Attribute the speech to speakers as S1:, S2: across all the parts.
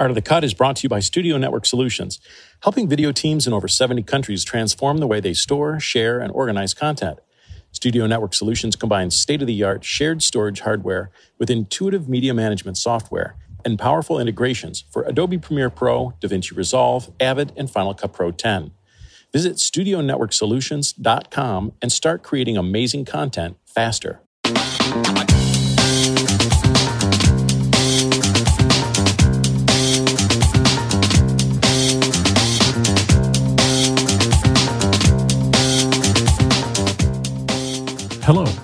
S1: Art of the Cut is brought to you by Studio Network Solutions, helping video teams in over 70 countries transform the way they store, share, and organize content. Studio Network Solutions combines state of the art shared storage hardware with intuitive media management software and powerful integrations for Adobe Premiere Pro, DaVinci Resolve, Avid, and Final Cut Pro 10. Visit StudioNetworkSolutions.com and start creating amazing content faster.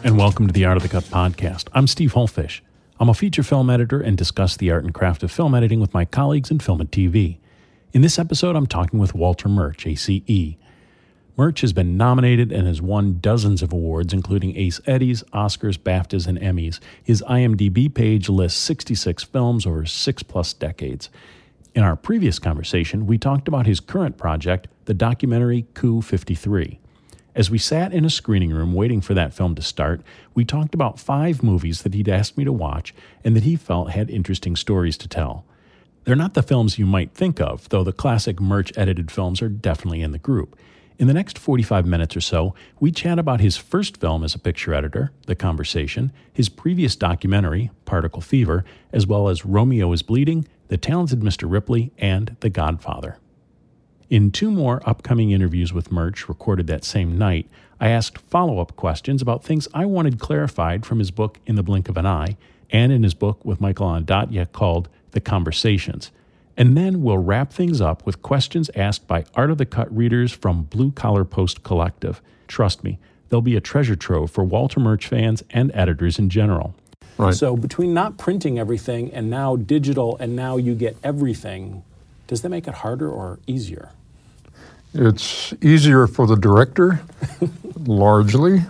S1: And welcome to the Art of the Cut podcast. I'm Steve Hullfish. I'm a feature film editor and discuss the art and craft of film editing with my colleagues in film and TV. In this episode, I'm talking with Walter Murch, ACE. Murch has been nominated and has won dozens of awards, including Ace Eddies, Oscars, BAFTAs, and Emmys. His IMDb page lists 66 films over six plus decades. In our previous conversation, we talked about his current project, the documentary Coup 53. As we sat in a screening room waiting for that film to start, we talked about five movies that he'd asked me to watch and that he felt had interesting stories to tell. They're not the films you might think of, though the classic Murch edited films are definitely in the group. In the next 45 minutes or so, we chat about his first film as a picture editor, The Conversation, his previous documentary, Particle Fever, as well as Romeo is Bleeding, The Talented Mr. Ripley, and The Godfather. In two more upcoming interviews with Murch recorded that same night, I asked follow up questions about things I wanted clarified from his book In the Blink of an Eye and in his book with Michael Ondaatje called The Conversations. And then we'll wrap things up with questions asked by Art of the Cut readers from Blue Collar Post Collective. Trust me, there'll be a treasure trove for Walter Murch fans and editors in general.
S2: Right.
S1: So, between not printing everything and now digital and now you get everything, does that make it harder or easier?
S2: It's easier for the director, largely,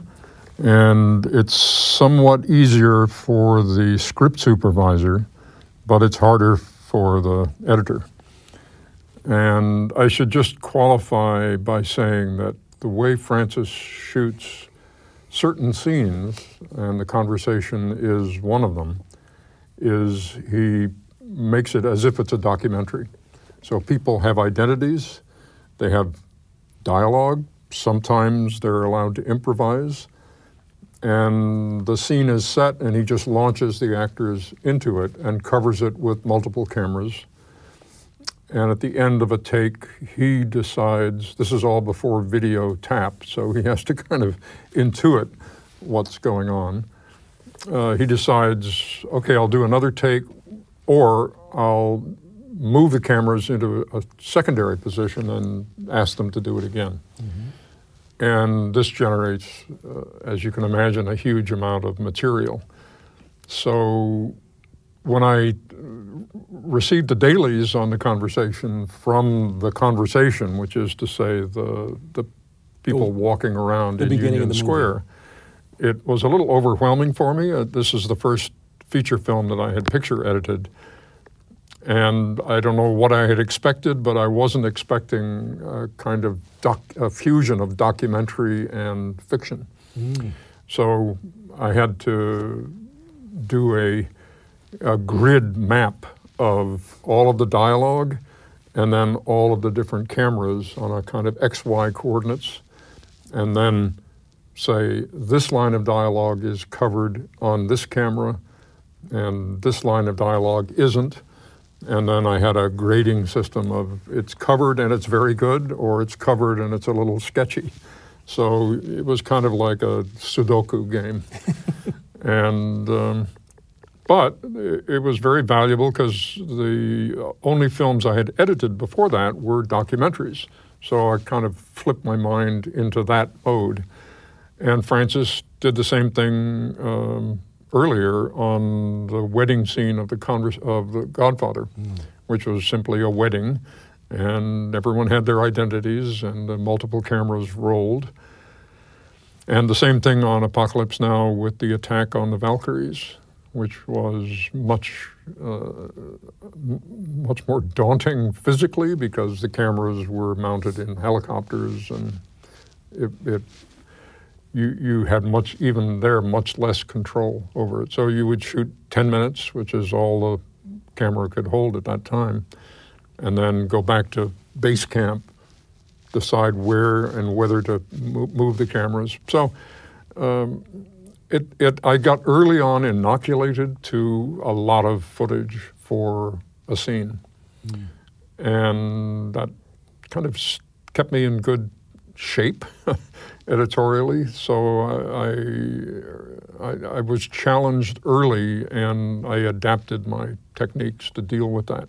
S2: and it's somewhat easier for the script supervisor, but it's harder for the editor. And I should just qualify by saying that the way Francis shoots certain scenes, and the conversation is one of them, is he makes it as if it's a documentary. So people have identities, they have dialogue, sometimes they're allowed to improvise, and the scene is set, and he just launches the actors into it and covers it with multiple cameras. And at the end of a take, he decides this is all before video tap, so he has to kind of intuit what's going on. Uh, he decides, okay, I'll do another take, or I'll move the cameras into a secondary position and ask them to do it again. Mm-hmm. And this generates, uh, as you can imagine, a huge amount of material. So when I received the dailies on the conversation from the conversation, which is to say the the people walking around in Union Square, movie. it was a little overwhelming for me. Uh, this is the first feature film that I had picture edited and I don't know what I had expected, but I wasn't expecting a kind of doc, a fusion of documentary and fiction. Mm. So I had to do a, a grid map of all of the dialogue and then all of the different cameras on a kind of XY coordinates, and then say this line of dialogue is covered on this camera, and this line of dialogue isn't and then I had a grading system of it's covered and it's very good, or it's covered and it's a little sketchy. So it was kind of like a Sudoku game. and um, but it was very valuable because the only films I had edited before that were documentaries. So I kind of flipped my mind into that mode. And Francis did the same thing um, earlier on the wedding scene of the Congress of the Godfather, mm. which was simply a wedding, and everyone had their identities, and the multiple cameras rolled. And the same thing on Apocalypse Now with the attack on the Valkyries, which was much uh, much more daunting physically because the cameras were mounted in helicopters and it, it you, you had much, even there, much less control over it. So you would shoot 10 minutes, which is all the camera could hold at that time, and then go back to base camp, decide where and whether to move the cameras. So. Um, it, it, I got early on inoculated to a lot of footage for a scene. Mm. And that kind of kept me in good shape editorially. So I, I, I, was challenged early and I adapted my techniques to deal with that.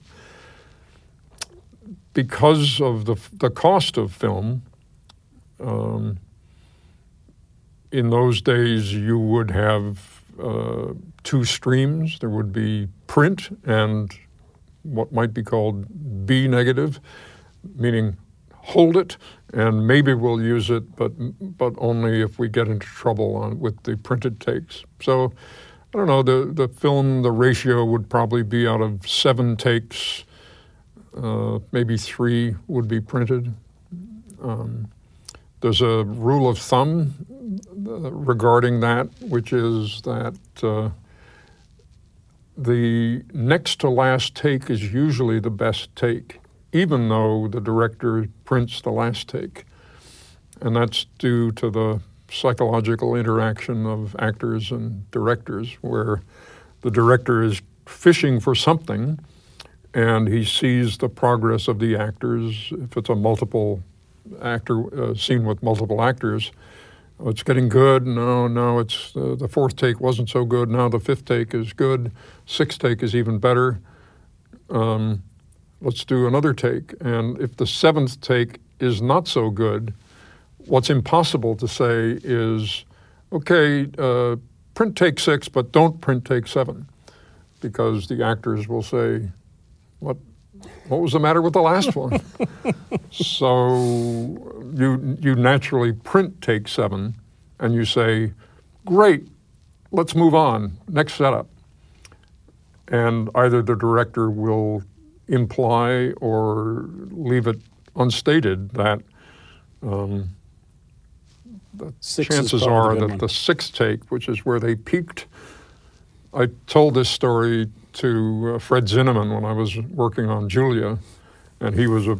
S2: Because of the, the cost of film, um, in those days you would have uh, two streams. There would be print and what might be called B negative, meaning hold it and maybe we'll use it, but but only if we get into trouble on with the printed takes. So I don't know the the film the ratio would probably be out of seven takes, uh, maybe three would be printed. Um, there's a rule of thumb uh, regarding that, which is that uh, the next to last take is usually the best take, even though the director prints the last take. And that's due to the psychological interaction of actors and directors, where the director is fishing for something and he sees the progress of the actors. If it's a multiple actor uh, scene with multiple actors, oh, it's getting good. No, no, it's uh, the fourth take wasn't so good. Now the fifth take is good. Sixth take is even better. Um, let's do another take. And if the seventh take is not so good, what's impossible to say is, okay, uh, print take six, but don't print take seven, because the actors will say, what what was the matter with the last one? so you, you naturally print take seven and you say, great, let's move on, next setup. And either the director will imply or leave it unstated that um, the Six chances are that one. the sixth take, which is where they peaked, I told this story to uh, Fred Zinnemann when I was working on Julia, and he was a,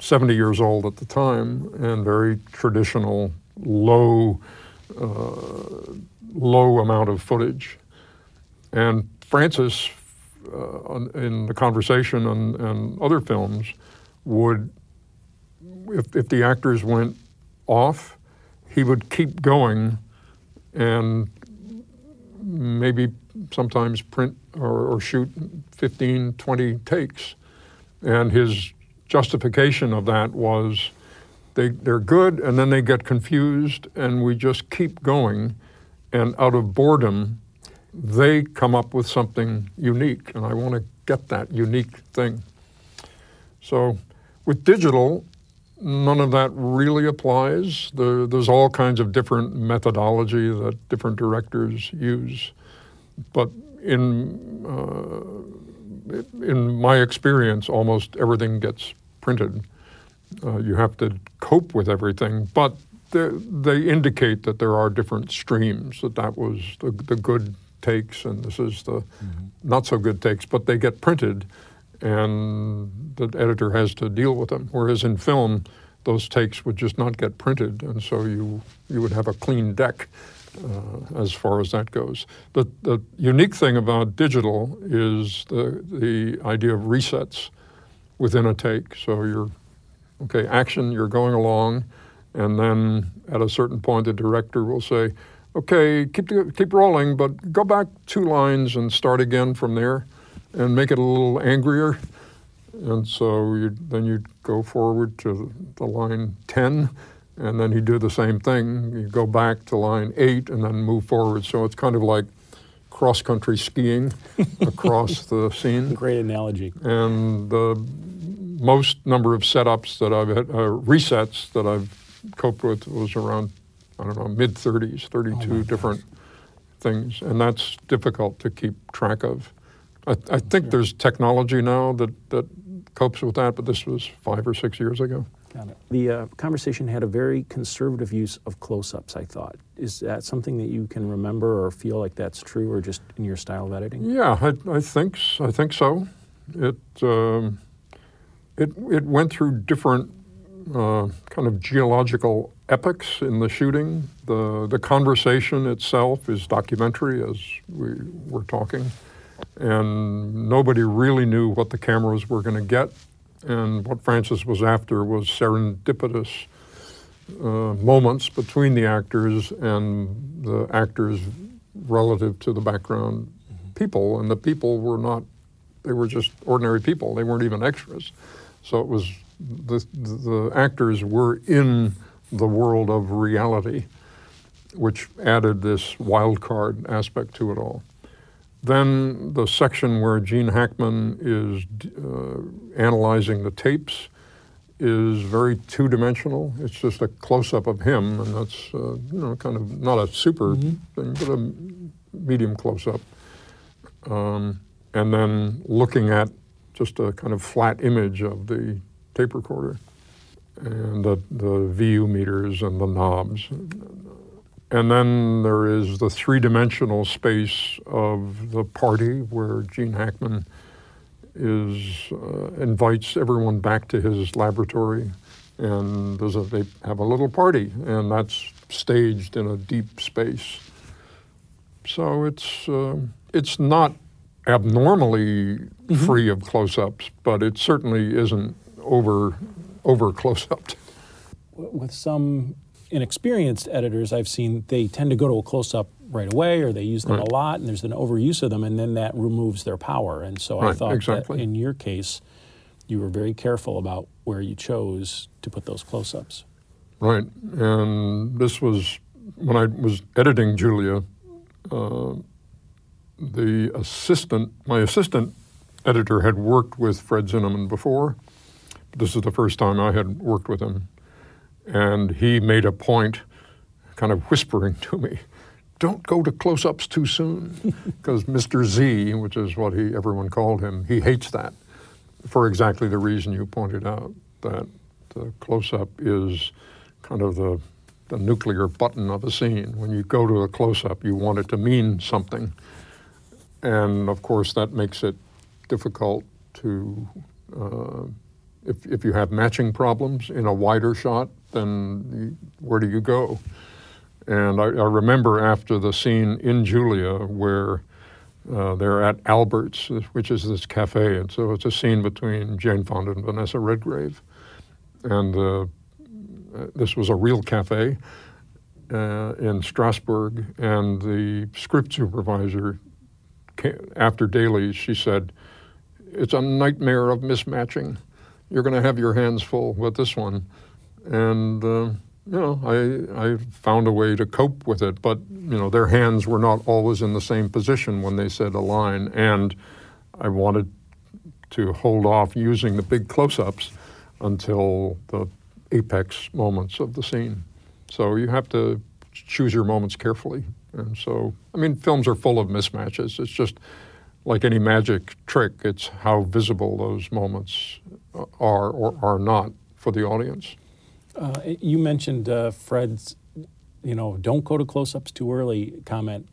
S2: 70 years old at the time and very traditional, low, uh, low amount of footage. And Francis, uh, in the conversation and, and other films, would, if, if the actors went off, he would keep going and maybe sometimes print or, or, shoot 15, 20 takes. And his justification of that was they, they're good and then they get confused and we just keep going. And out of boredom, they come up with something unique. And I want to get that unique thing. So with digital, none of that really applies. There, there's all kinds of different methodology that different directors use. But in, uh, in my experience, almost everything gets printed. Uh, you have to cope with everything, but they indicate that there are different streams, that that was the, the good takes and this is the mm-hmm. not so good takes, but they get printed and the editor has to deal with them. Whereas in film, those takes would just not get printed, and so you you would have a clean deck uh, as far as that goes. The the unique thing about digital is the the idea of resets within a take. So you're okay, action, you're going along, and then at a certain point, the director will say, "Okay, keep keep rolling, but go back two lines and start again from there." and make it a little angrier. And so you, then you'd go forward to the line 10, and then you'd do the same thing. You go back to line 8 and then move forward. So it's kind of like cross country skiing across the scene.
S1: Great analogy.
S2: And the most number of setups that I've had, uh, resets that I've coped with was around, I don't know, mid 30s, 32 oh different things. And that's difficult to keep track of. I, I think there's technology now that, that copes with that, but this was five or six years ago.
S1: Got it. The uh, conversation had a very conservative use of close ups, I thought. Is that something that you can remember or feel like that's true or just in your style of editing?
S2: Yeah, I, I think, I think so. It, um, it, it went through different uh, kind of geological epochs in the shooting. The, the conversation itself is documentary as we were talking, and nobody really knew what the cameras were going to get and what Francis was after was serendipitous uh, moments between the actors and the actors relative to the background mm-hmm. people. And the people were not, they were just ordinary people. They weren't even extras. So it was, the, the actors were in the world of reality, which added this wild card aspect to it all. Then the section where Gene Hackman is uh, analyzing the tapes is very two-dimensional. It's just a close-up of him, and that's uh, you know kind of not a super mm-hmm. thing, but a medium close-up. Um, and then looking at just a kind of flat image of the tape recorder and the, the VU meters and the knobs. And then there is the three dimensional space of the party where Gene Hackman is uh, invites everyone back to his laboratory and a, they have a little party and that's staged in a deep space. So it's uh, it's not abnormally mm-hmm. free of close-ups, but it certainly isn't over over close-up.
S1: With some inexperienced editors I've seen, they tend to go to a close up right away or they use them right. a lot and there's an overuse of them and then that removes their power. And so right, I thought exactly. that in your case, you were very careful about where you chose to put those close ups.
S2: Right. And this was when I was editing Julia, uh, the assistant, my assistant editor had worked with Fred Zinnemann before. This is the first time I had worked with him. And he made a point, kind of whispering to me, don't go to close ups too soon. Because Mr. Z, which is what he, everyone called him, he hates that for exactly the reason you pointed out that the close up is kind of the, the nuclear button of a scene. When you go to a close up, you want it to mean something. And of course, that makes it difficult to, uh, if, if you have matching problems in a wider shot, then where do you go? And I, I remember after the scene in Julia where uh, they're at Albert's, which is this cafe, and so it's a scene between Jane Fonda and Vanessa Redgrave. And uh, this was a real cafe uh, in Strasbourg, and the script supervisor, came, after dailies, she said, It's a nightmare of mismatching. You're going to have your hands full with this one and uh, you know, I I found a way to cope with it. But you know, their hands were not always in the same position when they said a line, and I wanted to hold off using the big close-ups until the apex moments of the scene. So you have to choose your moments carefully. And so, I mean, films are full of mismatches. It's just like any magic trick, it's how visible those moments are or are not for the audience.
S1: Uh, you mentioned uh, Fred's, you know, don't go to close-ups too early comment.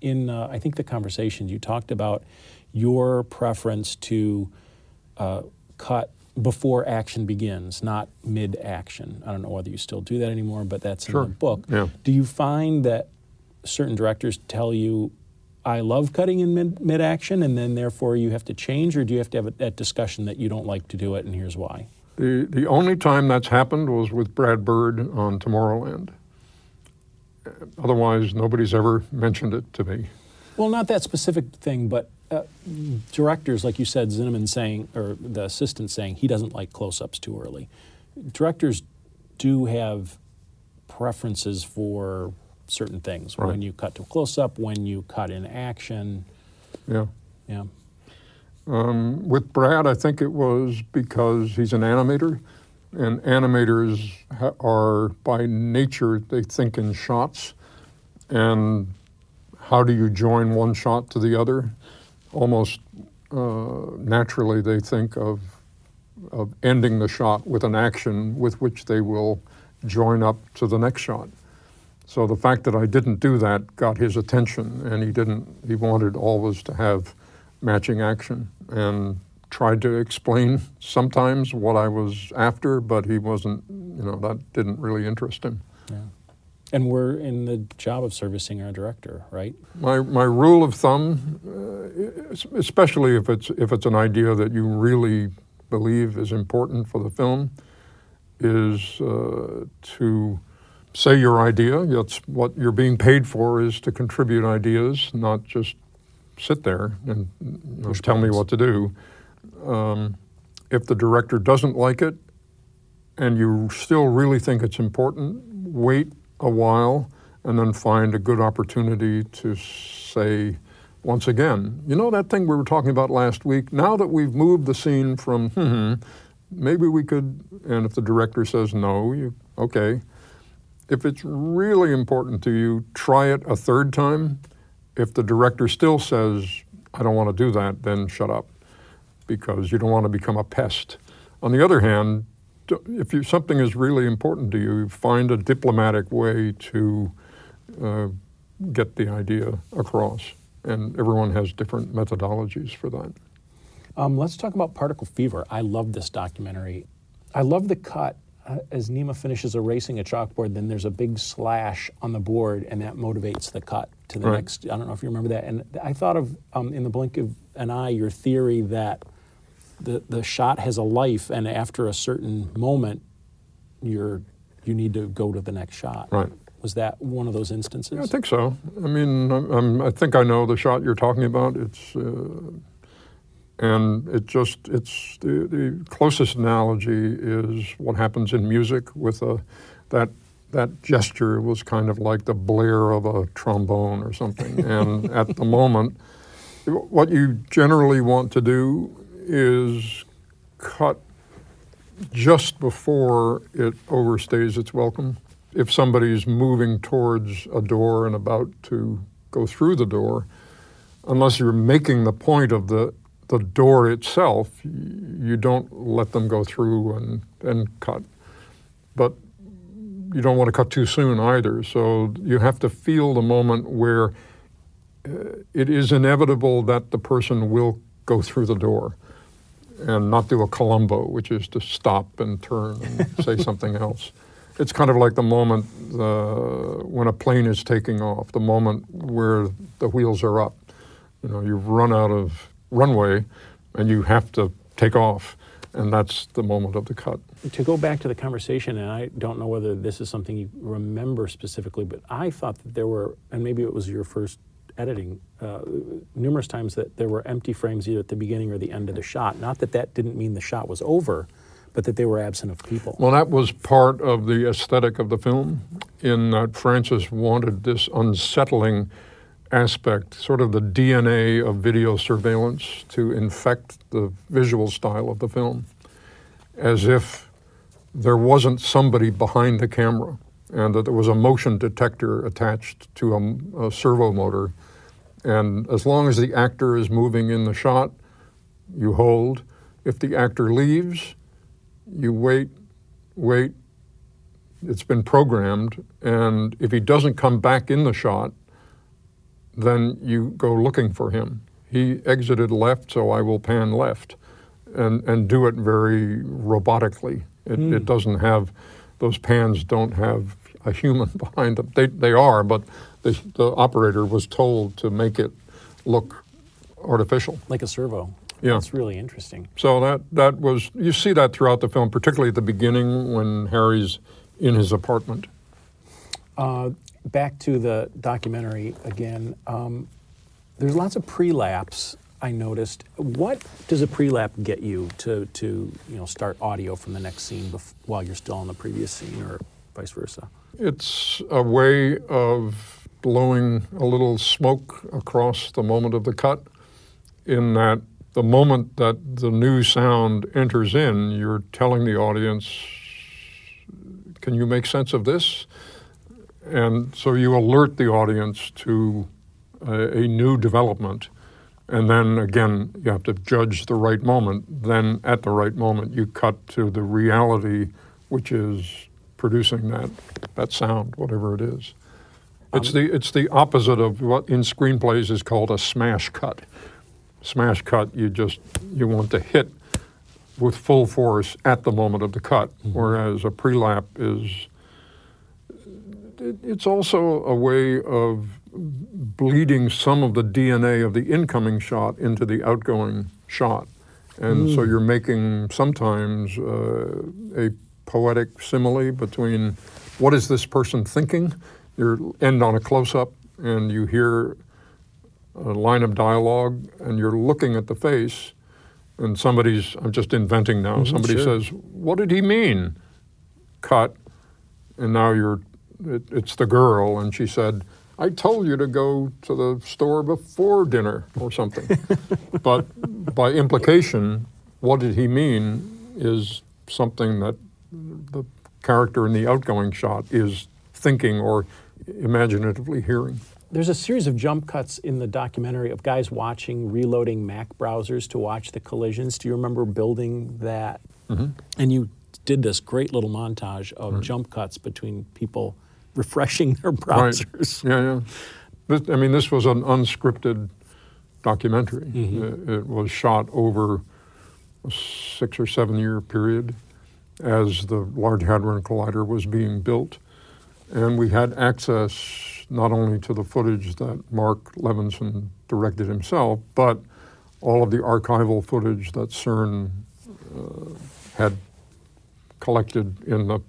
S1: In uh, I think the conversation you talked about your preference to uh, cut before action begins, not mid-action. I don't know whether you still do that anymore, but that's
S2: sure.
S1: in the book.
S2: Yeah.
S1: Do you find that certain directors tell you, "I love cutting in mid mid-action," and then therefore you have to change, or do you have to have a, that discussion that you don't like to do it, and here's why?
S2: The, the only time that's happened was with Brad Bird on Tomorrowland. Otherwise, nobody's ever mentioned it to me.
S1: Well, not that specific thing, but uh, directors, like you said, Zinnemann saying, or the assistant saying, he doesn't like close ups too early. Directors do have preferences for certain things.
S2: Right.
S1: When you cut to a close up, when you cut in action.
S2: Yeah.
S1: Yeah.
S2: Um, with Brad, I think it was because he's an animator, and animators ha- are by nature, they think in shots. And how do you join one shot to the other? Almost uh, naturally, they think of of ending the shot with an action with which they will join up to the next shot. So the fact that I didn't do that got his attention, and he didn't. He wanted always to have matching action, and tried to explain sometimes what I was after, but he wasn't. You know, that didn't really interest him.
S1: Yeah. And we're in the job of servicing our director, right?
S2: My my rule of thumb, uh, especially if it's if it's an idea that you really believe is important for the film, is uh, to say your idea. That's what you're being paid for is to contribute ideas, not just sit there and you know, tell me what to do. Um, if the director doesn't like it and you still really think it's important, wait a while and then find a good opportunity to say once again, you know that thing we were talking about last week? Now that we've moved the scene from, hmm, maybe we could, and if the director says no, you, okay, if it's really important to you, try it a third time. If the director still says, I don't want to do that, then shut up because you don't want to become a pest. On the other hand, if you, something is really important to you, find a diplomatic way to uh, get the idea across. And everyone has different methodologies for that.
S1: Um, let's talk about particle fever. I love this documentary. I love the cut as Nima finishes erasing a chalkboard, then there's a big slash on the board, and that motivates the cut to the right. next. I don't know if you remember that. And I thought of, um, in the blink of an eye, your theory that the the shot has a life, and after a certain moment, you're you need to go to the next shot.
S2: Right.
S1: Was that one of those instances?
S2: Yeah, I think so. I mean, I'm, I'm, i think I know the shot you're talking about. It's. Uh, and it just, it's the, the closest analogy is what happens in music with a, that, that gesture was kind of like the blare of a trombone or something. and at the moment, what you generally want to do is cut just before it overstays its welcome. If somebody's moving towards a door and about to go through the door, unless you're making the point of the the door itself, you don't let them go through and, and cut. But you don't want to cut too soon either. So you have to feel the moment where uh, it is inevitable that the person will go through the door and not do a Columbo, which is to stop and turn and say something else. It's kind of like the moment uh, when a plane is taking off, the moment where the wheels are up. You know, you've run out of runway and you have to take off. And that's the moment of the cut.
S1: To go back to the conversation, and I don't know whether this is something you remember specifically, but I thought that there were, and maybe it was your first editing, uh, numerous times that there were empty frames either at the beginning or the end of the shot. Not that that didn't mean the shot was over, but that they were absent of people.
S2: Well, that was part of the aesthetic of the film, in that Francis wanted this unsettling aspect, sort of the DNA of video surveillance to infect the visual style of the film, as if there wasn't somebody behind the camera and that there was a motion detector attached to a, a servo motor. And as long as the actor is moving in the shot, you hold. If the actor leaves, you wait, wait. It's been programmed. And if he doesn't come back in the shot, then you go looking for him. He exited left, so I will pan left and, and do it very robotically. It, mm. it doesn't have, those pans don't have a human behind them. They, they are, but the, the operator was told to make it look artificial.
S1: Like a servo.
S2: Yeah.
S1: That's really interesting.
S2: So that, that was, you see that throughout the film, particularly at the beginning when Harry's in his apartment.
S1: Uh, back to the documentary again. Um, there's lots of prelaps. I noticed. What does a prelap get you to to you know start audio from the next scene bef- while you're still on the previous scene, or vice versa?
S2: It's a way of blowing a little smoke across the moment of the cut. In that the moment that the new sound enters in, you're telling the audience, "Can you make sense of this?" And so you alert the audience to a, a new development. And then again, you have to judge the right moment. Then at the right moment, you cut to the reality, which is producing that, that sound, whatever it is. It's, um, the, it's the opposite of what in screenplays is called a smash cut. Smash cut, you just, you want to hit with full force at the moment of the cut, mm-hmm. whereas a pre-lap is, it, it's also a way of bleeding some of the DNA of the incoming shot into the outgoing shot. And mm. so you're making sometimes uh, a poetic simile between what is this person thinking? You end on a close up and you hear a line of dialogue and you're looking at the face and somebody's, I'm just inventing now, mm-hmm, somebody sure. says, What did he mean? Cut. And now you're, it, it's the girl and she said, I told you to go to the store before dinner or something. but by implication, what did he mean is something that the character in the outgoing shot is thinking or imaginatively hearing.
S1: There's a series of jump cuts in the documentary of guys watching, reloading Mac browsers to watch the collisions. Do you remember building that? Mm-hmm. And you did this great little montage of right. jump cuts between people refreshing their browsers.
S2: Right. Yeah, yeah. This, I mean, this was an unscripted documentary. Mm-hmm. It, it, was shot over a six or seven year period as the Large Hadron Collider was being built. And we had access not only to the footage that Mark Levinson directed himself, but all of the archival footage that CERN uh, had collected in the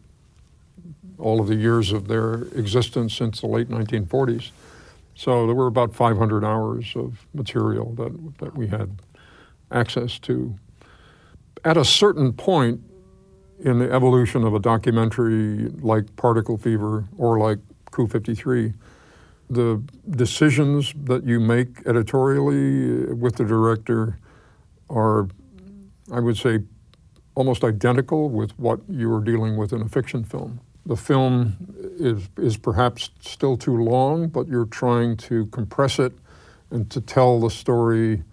S2: all of the years of their existence since the late 1940s. So there were about 500 hours of material that, that we had access to. At a certain point in the evolution of a documentary like Particle Fever or like Coup 53, the decisions that you make editorially with the director are, I would say, almost identical with what you are dealing with in a fiction film the film is, is perhaps still too long, but you're trying to compress it and to tell the story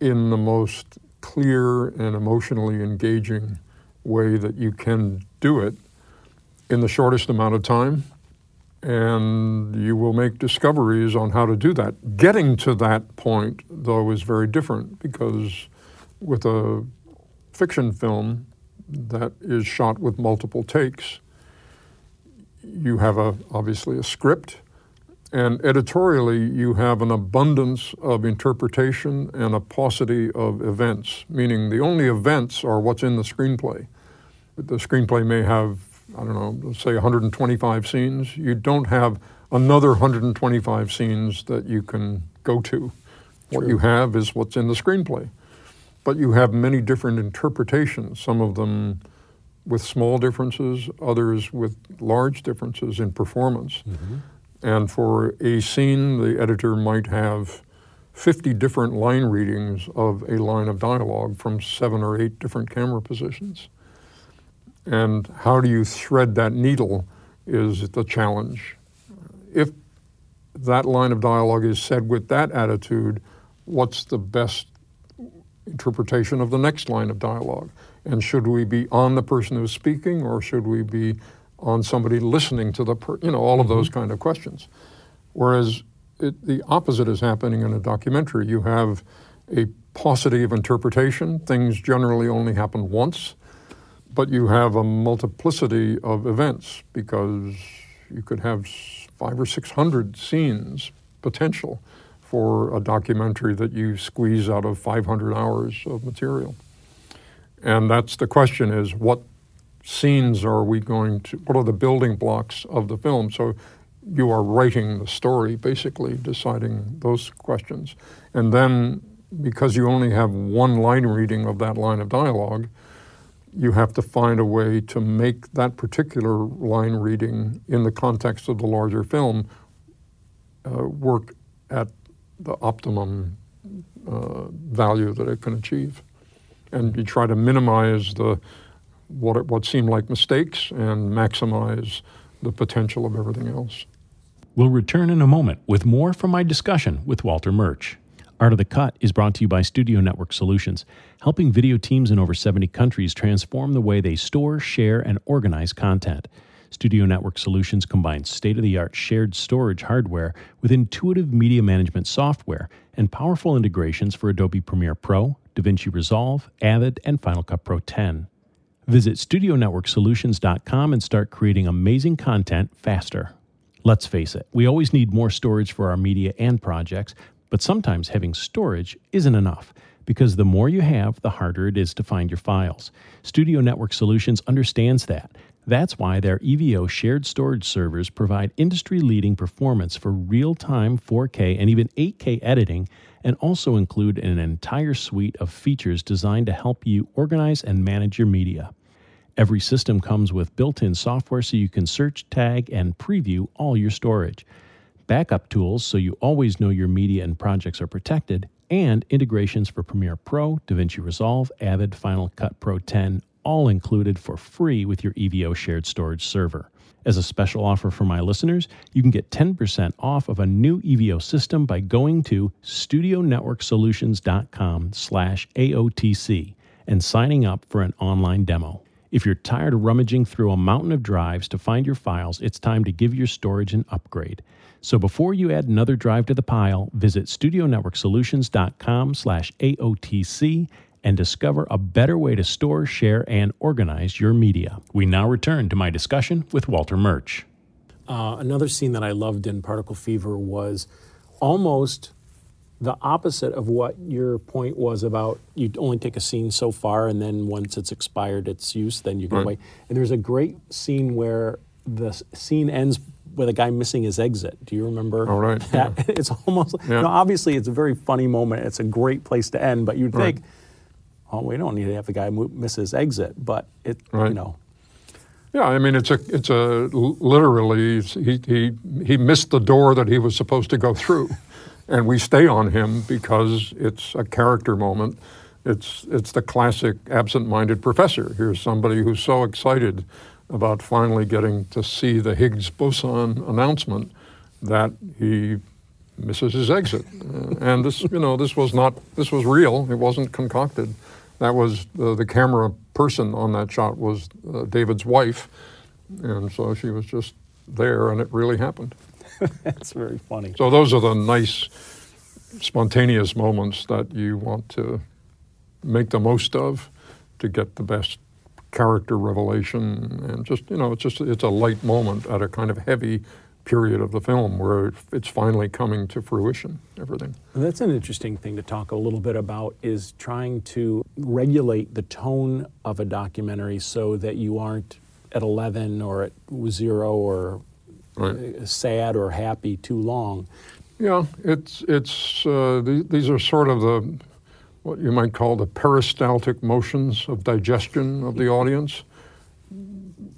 S2: in the most clear and emotionally engaging way that you can do it in the shortest amount of time. And you will make discoveries on how to do that. Getting to that point, though, is very different because with a fiction film that is shot with multiple takes, you have a, obviously a script, and editorially you have an abundance of interpretation and a paucity of events, meaning the only events are what's in the screenplay. The screenplay may have, I don't know, let's say 125 scenes. You don't have another 125 scenes that you can go to. What True. you have is what's in the screenplay. But you have many different interpretations, some of them with small differences, others with large differences in performance. Mm-hmm. And for a scene, the editor might have 50 different line readings of a line of dialogue from seven or eight different camera positions. And how do you thread that needle is the challenge. If that line of dialogue is said with that attitude, what's the best interpretation of the next line of dialogue? And should we be on the person who's speaking or should we be on somebody listening to the, per, you know, all of those mm-hmm. kind of questions. Whereas it, the opposite is happening in a documentary. You have a paucity of interpretation. Things generally only happen once, but you have a multiplicity of events because you could have five or six hundred scenes potential for a documentary that you squeeze out of 500 hours of material. And that's the question is what scenes are we going to, what are the building blocks of the film? So you are writing the story, basically deciding those questions. And then because you only have one line reading of that line of dialogue, you have to find a way to make that particular line reading in the context of the larger film uh, work at the optimum uh, value that it can achieve and you try to minimize the what what seem like mistakes and maximize the potential of everything else.
S1: We'll return in a moment with more from my discussion with Walter Murch. Art of the Cut is brought to you by Studio Network Solutions, helping video teams in over 70 countries transform the way they store, share, and organize content. Studio Network Solutions combines state of the art shared storage hardware with intuitive media management software and powerful integrations for Adobe Premiere Pro, DaVinci Resolve, Avid, and Final Cut Pro 10. Visit StudioNetworkSolutions.com and start creating amazing content faster. Let's face it, we always need more storage for our media and projects, but sometimes having storage isn't enough because the more you have, the harder it is to find your files. Studio Network Solutions understands that. That's why their EVO shared storage servers provide industry leading performance for real time 4K and even 8K editing, and also include an entire suite of features designed to help you organize and manage your media. Every system comes with built in software so you can search, tag, and preview all your storage backup tools so you always know your media and projects are protected, and integrations for Premiere Pro, DaVinci Resolve, Avid, Final Cut Pro 10, all included for free with your EVO shared storage server. As a special offer for my listeners, you can get 10% off of a new EVO system by going to studionetworksolutions.com slash AOTC and signing up for an online demo. If you're tired of rummaging through a mountain of drives to find your files, it's time to give your storage an upgrade. So before you add another drive to the pile, visit studionetworksolutions.com slash AOTC and discover a better way to store, share, and organize your media. We now return to my discussion with Walter Murch.
S3: Uh, another scene that I loved in Particle Fever was almost the opposite of what your point was about you only take a scene so far and then once it's expired its use then you go right. away and there's a great scene where the scene ends with a guy missing his exit. Do you remember?
S2: Oh, right.
S3: That? Yeah. It's almost, yeah. you know, obviously it's a very funny moment. It's a great place to end, but you'd think, right. Oh, we don't need to have the guy miss his exit, but it, right. you know.
S2: Yeah, I mean, it's a, it's a, literally, he, he, he missed the door that he was supposed to go through. and we stay on him because it's a character moment. It's, it's the classic absent minded professor. Here's somebody who's so excited about finally getting to see the Higgs boson announcement that he misses his exit. Uh, and this, you know, this was not, this was real. It wasn't concocted. That was uh, the camera person on that shot was uh, David's wife, and so she was just there, and it really happened.
S3: That's very funny.
S2: So those are the nice, spontaneous moments that you want to make the most of to get the best character revelation and just you know it's just it's a light moment at a kind of heavy period of the film where it's finally coming to fruition everything
S3: that's an interesting thing to talk a little bit about is trying to regulate the tone of a documentary so that you aren't at 11 or at 0 or right. sad or happy too long
S2: yeah it's it's uh, th- these are sort of the what you might call the peristaltic motions of digestion of the audience.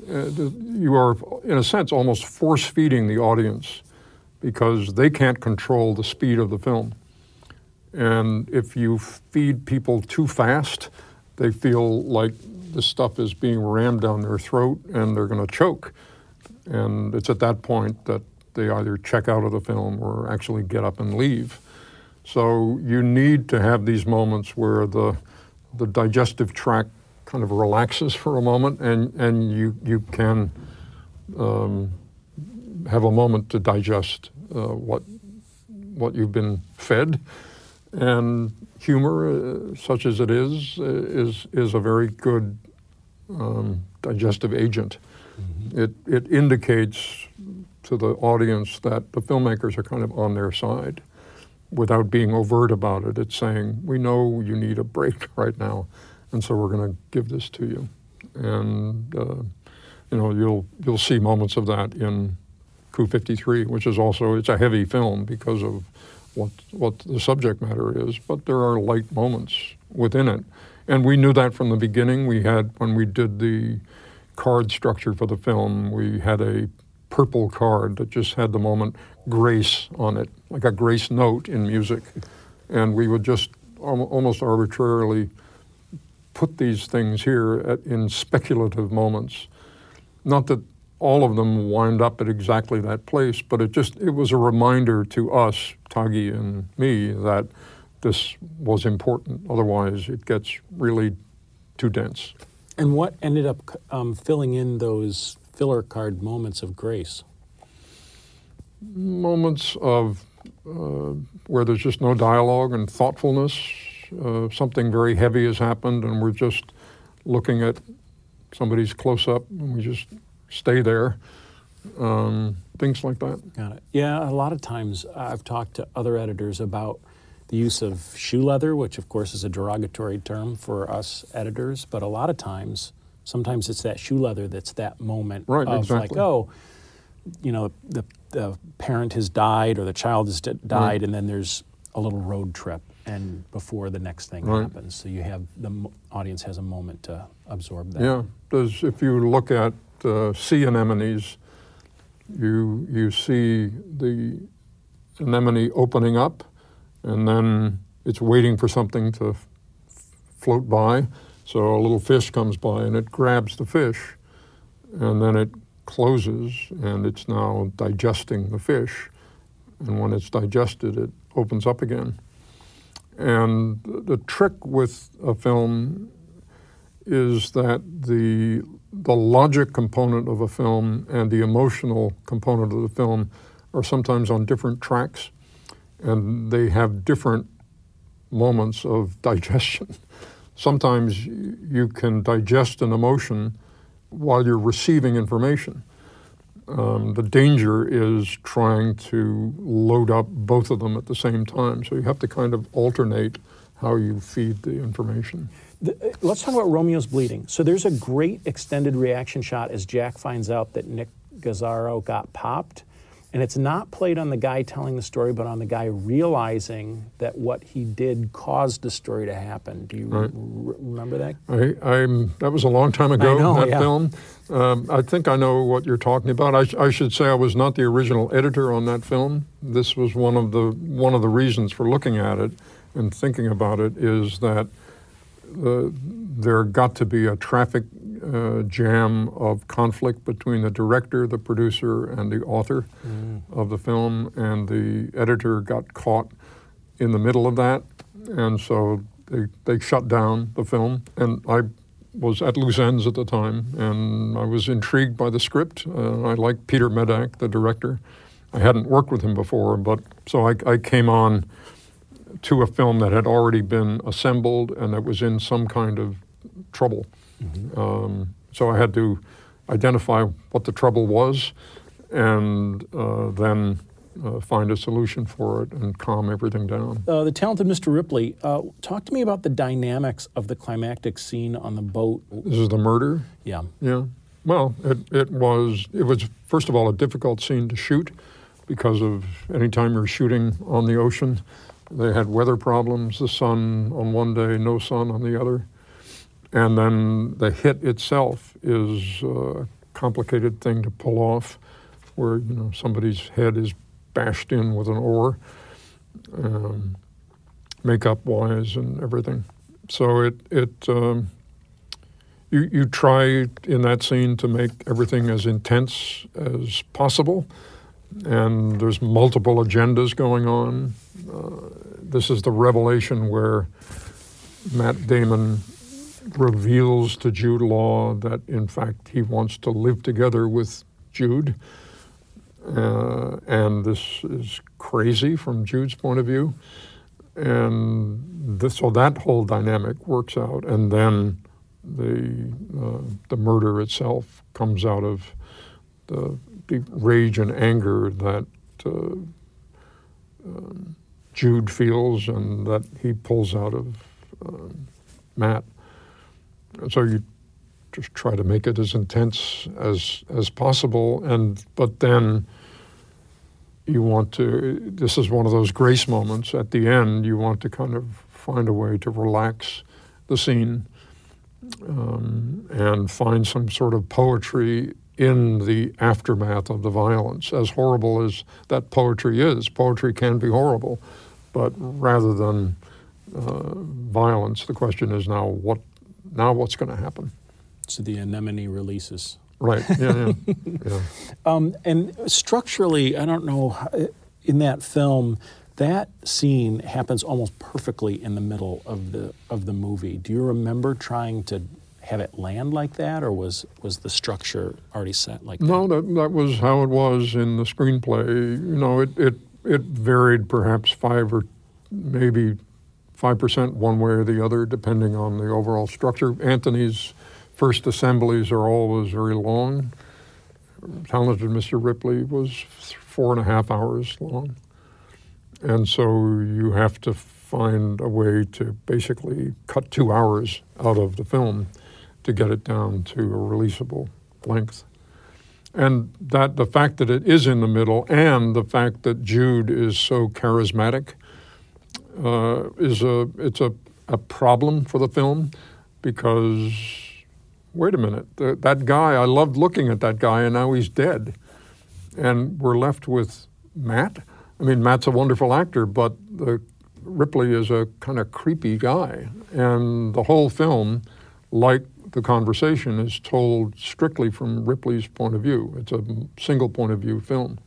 S2: Uh, you are, in a sense, almost force feeding the audience because they can't control the speed of the film. And if you feed people too fast, they feel like the stuff is being rammed down their throat and they're going to choke. And it's at that point that they either check out of the film or actually get up and leave. So you need to have these moments where the, the digestive tract kind of relaxes for a moment and, and you, you can um, have a moment to digest uh, what, what you've been fed. And humor, uh, such as it is, uh, is, is a very good um, digestive agent. Mm-hmm. It, it indicates to the audience that the filmmakers are kind of on their side without being overt about it. It's saying, we know you need a break right now, and so we're going to give this to you. And, uh, you know, you'll, you'll see moments of that in Coup 53, which is also, it's a heavy film because of what, what the subject matter is, but there are light moments within it. And we knew that from the beginning. We had, when we did the card structure for the film, we had a purple card that just had the moment grace on it, like a grace note in music. And we would just almost arbitrarily put these things here at, in speculative moments. Not that all of them wind up at exactly that place, but it just it was a reminder to us, Taghi and me, that this was important. Otherwise, it gets really too dense.
S1: And what ended up um, filling in those filler card moments of grace?
S2: Moments of uh, where there's just no dialogue and thoughtfulness. Uh, something very heavy has happened, and we're just looking at somebody's close up, and we just stay there. Um, things like that.
S1: Got it. Yeah, a lot of times I've talked to other editors about the use of shoe leather, which of course is a derogatory term for us editors, but a lot of times, sometimes it's that shoe leather that's that moment
S2: right,
S1: of
S2: exactly.
S1: like, oh, you know, the, the parent has died or the child has died, right. and then there's a little road trip and before the next thing right. happens. So you have the audience has a moment to absorb that.
S2: Yeah, there's, if you look at uh, sea anemones, you you see the anemone opening up, and then it's waiting for something to f- float by. So a little fish comes by and it grabs the fish, and then it closes and it's now digesting the fish. And when it's digested, it opens up again. And the trick with a film is that the the logic component of a film and the emotional component of the film are sometimes on different tracks, and they have different moments of digestion. sometimes you can digest an emotion while you're receiving information. Um, the danger is trying to load up both of them at the same time. So you have to kind of alternate how you feed the information.
S1: The, uh, let's talk about Romeo's bleeding. So there's a great extended reaction shot as Jack finds out that Nick Gazzaro got popped. And it's not played on the guy telling the story, but on the guy realizing that what he did caused the story to happen. Do you right. re- remember that?
S2: I, I'm, that was a long time ago,
S1: know,
S2: that
S1: yeah.
S2: film. Um, I think I know what you're talking about. I, sh- I, should say I was not the original editor on that film. This was one of the, one of the reasons for looking at it and thinking about it is that uh, there got to be a traffic uh, jam of conflict between the director, the producer, and the author mm. of the film, and the editor got caught in the middle of that, and so they they shut down the film. And I was at loose ends at the time, and I was intrigued by the script. Uh, I liked Peter Medak, the director. I hadn't worked with him before, but so I, I came on to a film that had already been assembled and that was in some kind of trouble. Mm-hmm. Um, so I had to identify what the trouble was and uh, then uh, find a solution for it and calm everything down.
S1: Uh, the talented Mr. Ripley, uh, talk to me about the dynamics of the climactic scene on the boat.
S2: This is the murder?
S1: Yeah.
S2: Yeah. Well, it, it was it was first of all a difficult scene to shoot because of any time you're shooting on the ocean, they had weather problems, the sun on one day, no sun on the other. And then the hit itself is a complicated thing to pull off, where you know somebody's head is bashed in with an oar, um, makeup wise and everything. So it it um, you you try in that scene to make everything as intense as possible, and there's multiple agendas going on. Uh, this is the revelation where Matt Damon reveals to Jude Law that, in fact, he wants to live together with Jude. Uh, and this is crazy from Jude's point of view. And this, so that whole dynamic works out. And then the, uh, the murder itself comes out of the rage and anger that uh, um, Jude feels and that he pulls out of um, Matt. So you just try to make it as intense as as possible, and but then you want to. This is one of those grace moments at the end. You want to kind of find a way to relax the scene um, and find some sort of poetry in the aftermath of the violence. As horrible as that poetry is, poetry can be horrible, but rather than uh, violence, the question is now what now what's going to happen?
S1: So the anemone releases.
S2: Right. Yeah. Yeah. yeah.
S1: Um, and structurally, I don't know. In that film,
S3: that scene happens almost perfectly in the middle of the of the movie. Do you remember trying to have it land like that, or was was the structure already set like that?
S2: No, that that was how it was in the screenplay. You know, it it it varied perhaps five or maybe five percent one way or the other, depending on the overall structure. Anthony's first assemblies are always very long. Talented Mr. Ripley was four and a half hours long. And so you have to find a way to basically cut two hours out of the film to get it down to a releasable length. And that the fact that it is in the middle and the fact that Jude is so charismatic uh, is a it's a, a problem for the film because wait a minute th- that guy I loved looking at that guy and now he's dead and we're left with Matt I mean, Matt's a wonderful actor, but the, Ripley is a kind of creepy guy. And the whole film, like the conversation, is told strictly from Ripley's point of view. It's a single point of view film,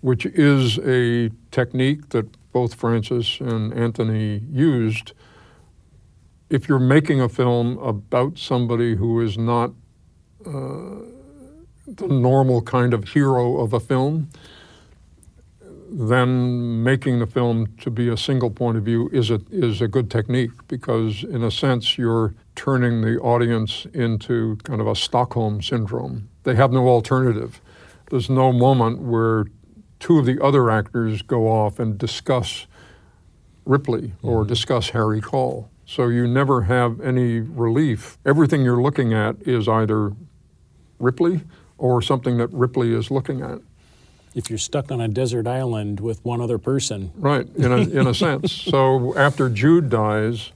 S2: which is a technique that both Francis and Anthony used. If you're making a film about somebody who is not uh, the normal kind of hero of a film, then making the film to be a single point of view is a, is a good technique because, in a sense, you're turning the audience into kind of a Stockholm syndrome. They have no alternative. There's no moment where two of the other actors go off and discuss Ripley or mm-hmm. discuss Harry Caul. So you never have any relief. Everything you're looking at is either Ripley or something that Ripley is looking at
S3: if you're stuck on a desert island with one other person.
S2: Right, in a, in a sense. So after Jude dies,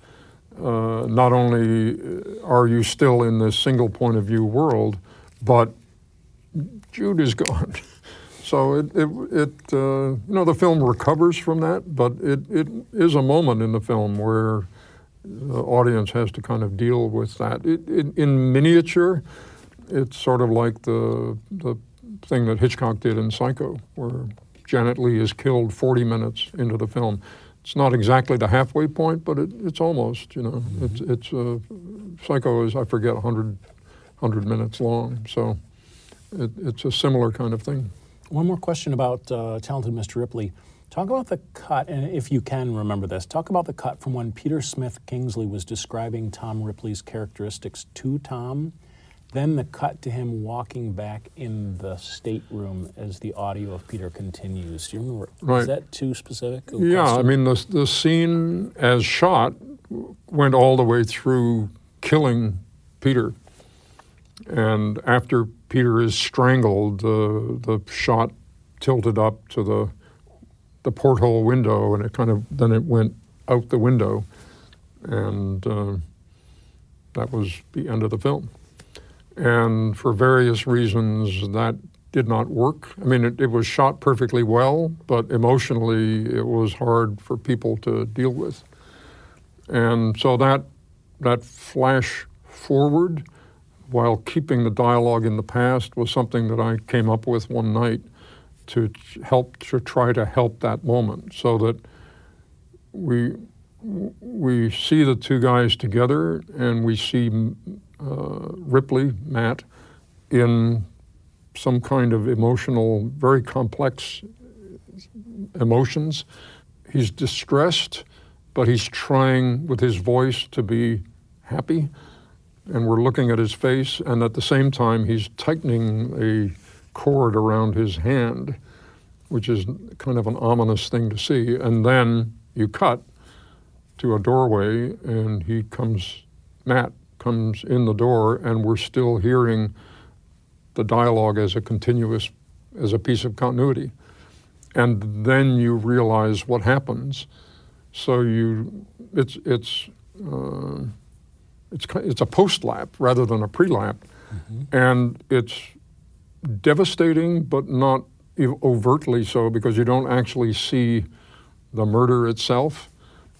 S2: uh, not only are you still in this single point of view world, but Jude is gone. So it, it, it uh, you know, the film recovers from that, but it, it is a moment in the film where the audience has to kind of deal with that. It, it, in miniature, it's sort of like the, the thing that Hitchcock did in Psycho, where Janet Leigh is killed 40 minutes into the film. It's not exactly the halfway point, but it, it's almost, you know. Mm-hmm. It's, it's uh, Psycho is, I forget, 100, 100 minutes long. So it, it's a similar kind of thing.
S3: One more question about uh, Talented Mr. Ripley. Talk about the cut, and if you can remember this, talk about the cut from when Peter Smith Kingsley was describing Tom Ripley's characteristics to Tom then the cut to him walking back in the stateroom as the audio of Peter continues. Do you remember? Right. Is that too specific?
S2: Yeah, I mean, the, the scene as shot went all the way through killing Peter. And after Peter is strangled, the, the shot tilted up to the, the porthole window, and it kind of then it went out the window. And uh, that was the end of the film. And for various reasons, that did not work. I mean, it, it, was shot perfectly well, but emotionally, it was hard for people to deal with. And so that, that flash forward, while keeping the dialogue in the past, was something that I came up with one night to help to try to help that moment, so that we we see the two guys together and we see uh, Ripley, Matt, in some kind of emotional, very complex emotions. He's distressed, but he's trying with his voice to be happy. And we're looking at his face, and at the same time, he's tightening a cord around his hand, which is kind of an ominous thing to see. And then you cut to a doorway, and he comes, Matt comes in the door and we're still hearing the dialogue as a continuous, as a piece of continuity. And then you realize what happens. So you, it's, it's, uh, it's, it's a post lap rather than a pre lap. Mm-hmm. And it's devastating, but not overtly so because you don't actually see the murder itself.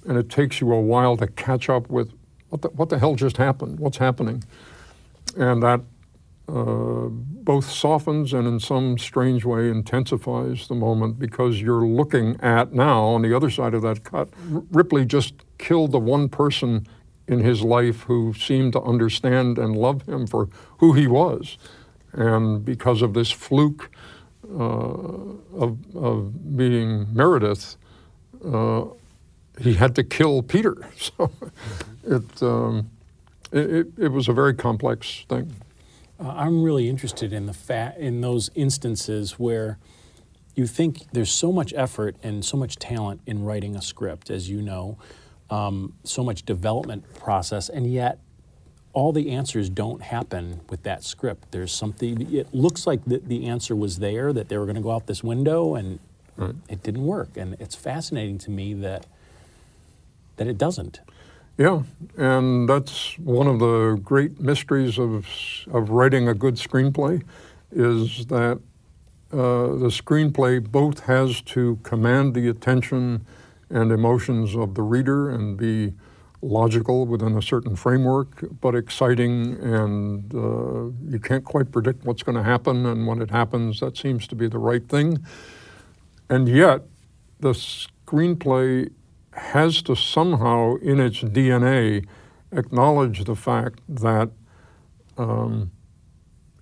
S2: And it takes you a while to catch up with what the, what the hell just happened? What's happening? And that uh, both softens and in some strange way intensifies the moment because you're looking at now on the other side of that cut. R- Ripley just killed the one person in his life who seemed to understand and love him for who he was. And because of this fluke uh, of, of being Meredith, uh, he had to kill Peter. So it, um, it, it, it was a very complex thing.
S3: Uh, I'm really interested in the fa- in those instances where you think there's so much effort and so much talent in writing a script, as you know, um, so much development process, and yet all the answers don't happen with that script. There's something. It looks like the, the answer was there that they were going to go out this window, and
S2: Right.
S3: it didn't work. And it's fascinating to me that that it doesn't.
S2: Yeah, and that's one of the great mysteries of, of writing a good screenplay is that uh, the screenplay both has to command the attention and emotions of the reader and be logical within a certain framework, but exciting, and uh, you can't quite predict what's going to happen, and when it happens, that seems to be the right thing. And yet, the screenplay has to somehow, in its DNA, acknowledge the fact that um,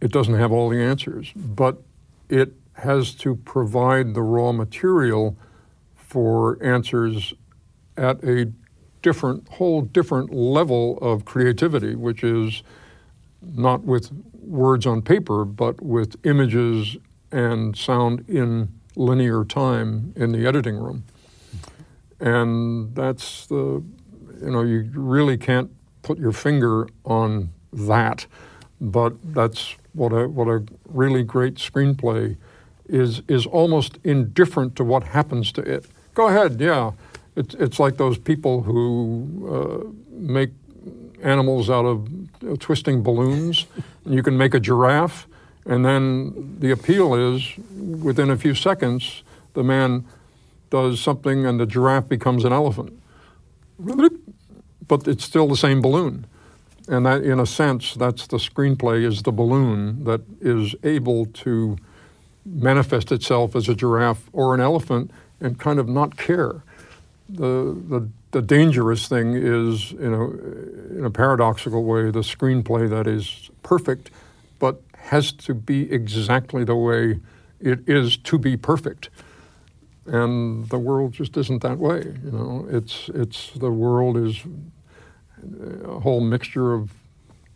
S2: it doesn't have all the answers, but it has to provide the raw material for answers at a different, whole different level of creativity, which is not with words on paper, but with images and sound in linear time in the editing room. And that's the, you know, you really can't put your finger on that, but that's what a, what a really great screenplay is, is almost indifferent to what happens to it. Go ahead, yeah. It's, it's like those people who uh, make animals out of uh, twisting balloons. you can make a giraffe, and then the appeal is within a few seconds, the man does something and the giraffe becomes an elephant. But it's still the same balloon. And that, in a sense, that's the screenplay is the balloon that is able to manifest itself as a giraffe or an elephant and kind of not care. The, the, the dangerous thing is, you know, in a paradoxical way, the screenplay that is perfect, but has to be exactly the way it is to be perfect. And the world just isn't that way. You know, it's it's the world is a whole mixture of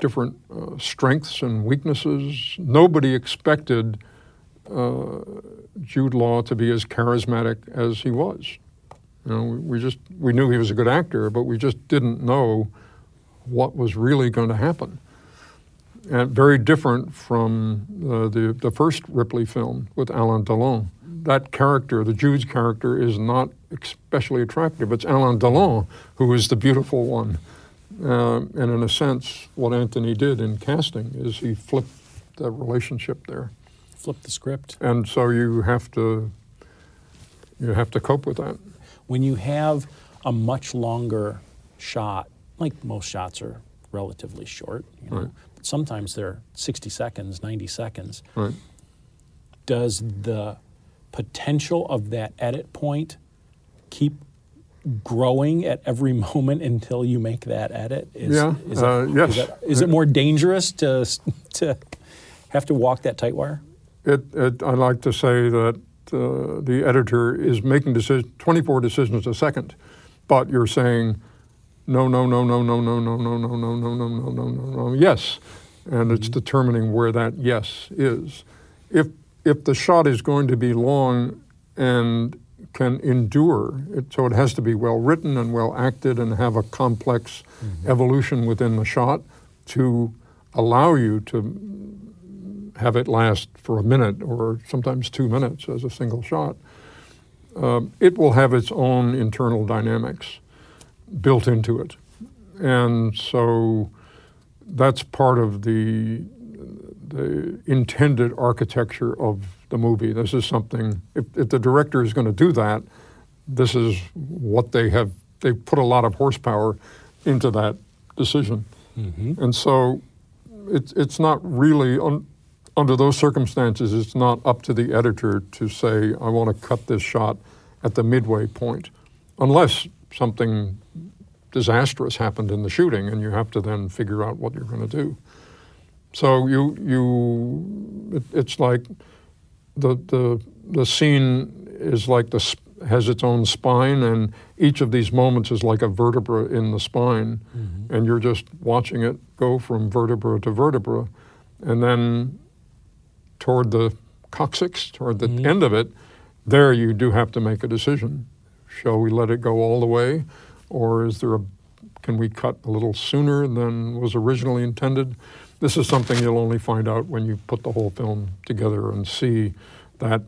S2: different uh, strengths and weaknesses. Nobody expected uh, Jude Law to be as charismatic as he was. You know, we, just we knew he was a good actor, but we just didn't know what was really going to happen. And very different from uh, the the first Ripley film with Alain Delon. That character, the Jude's character, is not especially attractive. It's Alain Delon who is the beautiful one. Uh, and in a sense, what Anthony did in casting is he flipped the relationship there.
S3: Flip the script.
S2: And so you have to you have to cope with that.
S3: when you have a much longer shot, like most shots are relatively short, you know,
S2: Right.
S3: but sometimes they're 60 seconds, 90 seconds,
S2: Right.
S3: does the potential of that edit point keep growing at every moment until you make that edit? Is,
S2: Yeah,
S3: Is,
S2: uh,
S3: it,
S2: yes.
S3: is, it, is it more dangerous to, to have to walk that tight wire?
S2: It, it, I like to say that uh, the editor is making decision, 24 decisions a second, but you're saying no, no, no, no, no, no, no, no, no, no, no, no, no, no, no, no, yes, and it's determining where that yes is. If if the shot is going to be long and can endure, it, so it has to be well written and well acted and have a complex evolution within the shot to allow you to have it last for a minute or sometimes two minutes as a single shot. Um, it will have its own internal dynamics built into it. And so that's part of the, the intended architecture of the movie. This is something, if, if the director is going to do that, this is what they have, they put a lot of horsepower into that decision. And so it's it's not really un, under those circumstances. It's not up to the editor to say I want to cut this shot at the midway point, unless something disastrous happened in the shooting, and you have to then figure out what you're going to do. So you you it, it's like the the the scene is like the has its own spine, and each of these moments is like a vertebra in the spine, mm-hmm. and you're just watching it go from vertebra to vertebra, and then toward the coccyx, toward the mm-hmm. end of it, there you do have to make a decision. Shall we let it go all the way, or is there a can we cut a little sooner than was originally intended? This is something you'll only find out when you put the whole film together and see that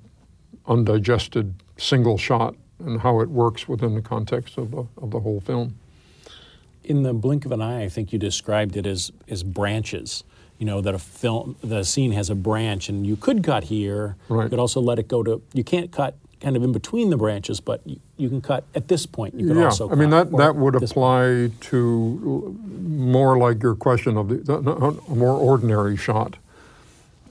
S2: undigested single shot and how it works within the context of the, of the whole film.
S3: In the blink of an eye, I think you described it as, as branches. You know, that a film, the scene has a branch, and you could cut here.
S2: Right.
S3: You could also let it go to, you can't cut kind of in between the branches, but you, you can cut at this point. You can
S2: yeah,
S3: also
S2: I mean, that, that would apply point. to more like your question of the, the, a more ordinary shot.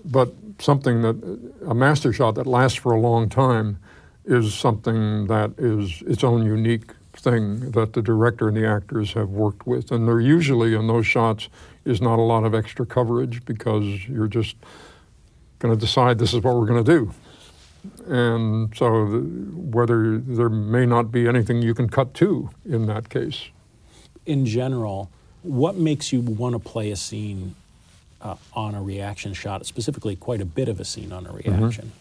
S2: But something that, a master shot that lasts for a long time is something that is its own unique thing that the director and the actors have worked with. And they're usually in those shots is not a lot of extra coverage because you're just going to decide this is what we're going to do. And so the, whether there may not be anything you can cut to in that case.
S3: In general, what makes you want to play a scene uh, on a reaction shot, specifically quite a bit of a scene on a mm-hmm. reaction? Mm-hmm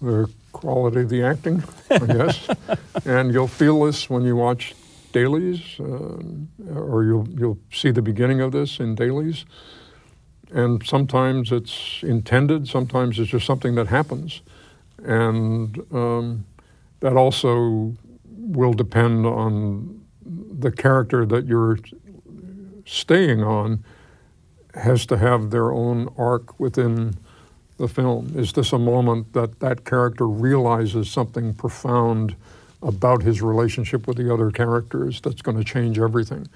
S2: the quality of the acting, I guess. and you'll feel this when you watch dailies, uh, or you'll you'll see the beginning of this in dailies. And sometimes it's intended, sometimes it's just something that happens, and um, that also will depend on the character that you're staying on has to have their own arc within the film? Is this a moment that that character realizes something profound about his relationship with the other characters that's going to change everything?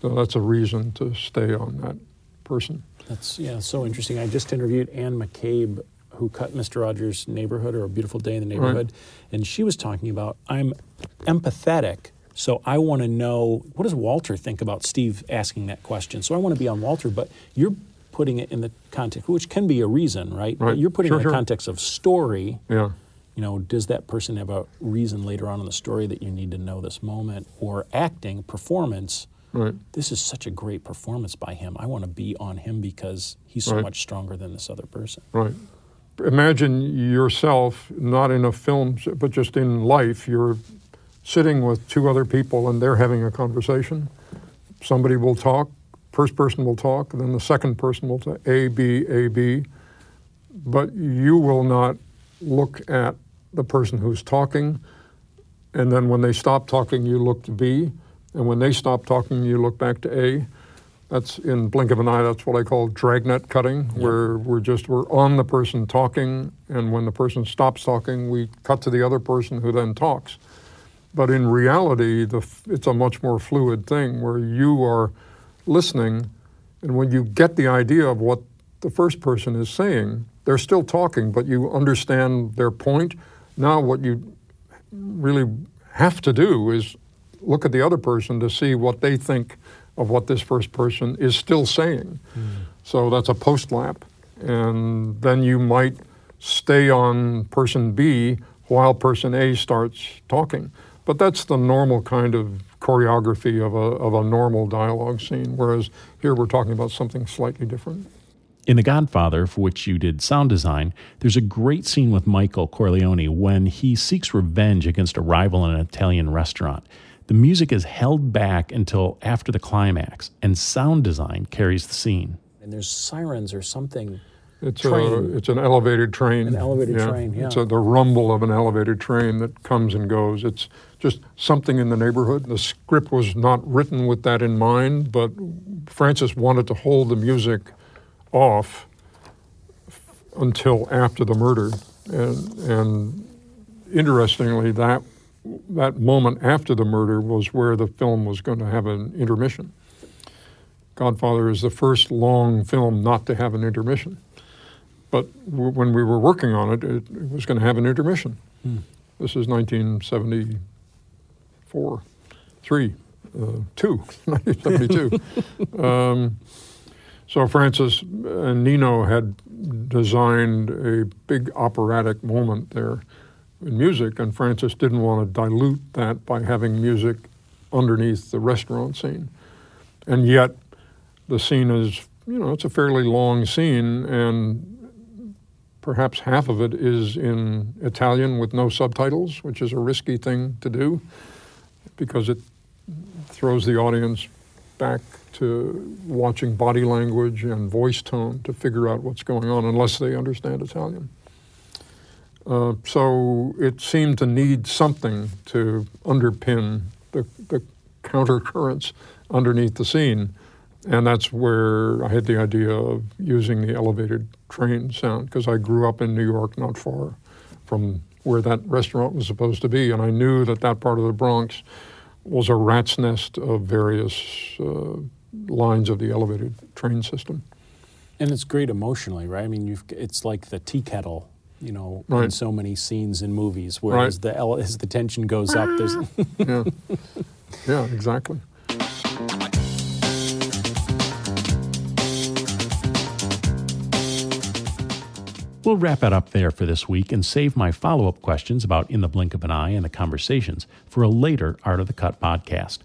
S2: So that's a reason to stay on that person.
S3: That's yeah, so interesting. I just interviewed Anne McCabe, who cut Mr. Rogers' Neighborhood or A Beautiful Day in the Neighborhood, right. and she was talking about I'm empathetic so I want to know what does Walter think about Steve asking that question. So I want to be on Walter, but you're putting it in the context, which can be a reason, right?
S2: right. But
S3: you're putting
S2: sure,
S3: it in
S2: the
S3: sure. context of story.
S2: Yeah.
S3: You know, does that person have a reason later on in the story that you need to know this moment? Or acting, performance.
S2: Right.
S3: This is such a great performance by him. I want to be on him because he's so
S2: right.
S3: much stronger than this other person.
S2: Right. Imagine yourself, not in a film, but just in life, you're sitting with two other people and they're having a conversation. Somebody will talk, First person will talk, then the second person will say A, B, A, B. But you will not look at the person who's talking, and then when they stop talking, you look to B, and when they stop talking, you look back to A. That's in blink of an eye. That's what I call dragnet cutting, yep. where we're just we're on the person talking, and when the person stops talking, we cut to the other person who then talks. But in reality, the, it's a much more fluid thing where you are listening, and when you get the idea of what the first person is saying, they're still talking, but you understand their point. Now, what you really have to do is look at the other person to see what they think of what this first person is still saying. Mm. So that's a post lap. And then you might stay on person B while person A starts talking. But that's the normal kind of choreography of a, of a normal dialogue scene, whereas here we're talking about something slightly different.
S1: In The Godfather, for which you did sound design, there's a great scene with Michael Corleone when he seeks revenge against a rival in an Italian restaurant. The music is held back until after the climax, and sound design carries the scene.
S3: And there's sirens or something
S2: it's a it's an elevated train.
S3: An elevated yeah. train, yeah.
S2: It's a, the rumble of an elevated train that comes and goes. It's just something in the neighborhood. The script was not written with that in mind, but Francis wanted to hold the music off until after the murder, and and interestingly, that that moment after the murder was where the film was going to have an intermission. Godfather is the first long film not to have an intermission. But w- when we were working on it, it, it was going to have an intermission.
S3: Hmm.
S2: This is 1974, three, uh, two, 1972. um, so Francis and Nino had designed a big operatic moment there in music, and Francis didn't want to dilute that by having music underneath the restaurant scene. And yet, the scene is, you know, it's a fairly long scene, and perhaps half of it is in Italian with no subtitles, which is a risky thing to do because it throws the audience back to watching body language and voice tone to figure out what's going on unless they understand Italian. Uh, so it seemed to need something to underpin the, the counter currents underneath the scene. And that's where I had the idea of using the elevated train sound because I grew up in New York, not far from where that restaurant was supposed to be. And I knew that that part of the Bronx was a rat's nest of various uh, lines of the elevated train system.
S3: And it's great emotionally, right? I mean, you've, it's like the tea kettle, you know, in so many scenes in movies, where as the ele- as the tension goes up, there's
S2: Yeah, yeah, exactly.
S1: We'll wrap it up there for this week and save my follow up questions about In the Blink of an Eye and the conversations for a later Art of the Cut podcast.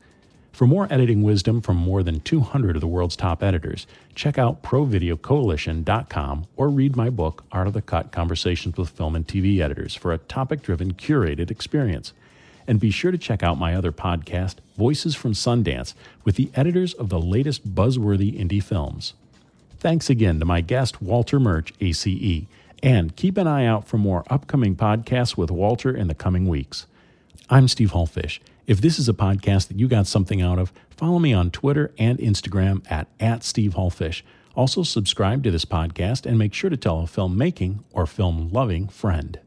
S1: For more editing wisdom from more than 200 of the world's top editors, check out ProVideoCoalition.com or read my book, Art of the Cut Conversations with Film and TV Editors, for a topic driven, curated experience. And be sure to check out my other podcast, Voices from Sundance, with the editors of the latest buzzworthy indie films. Thanks again to my guest, Walter Murch, ACE. And keep an eye out for more upcoming podcasts with Walter in the coming weeks. I'm Steve Hullfish. If this is a podcast that you got something out of, follow me on Twitter and Instagram at, at Steve Hullfish. Also, subscribe to this podcast and make sure to tell a filmmaking or film loving friend.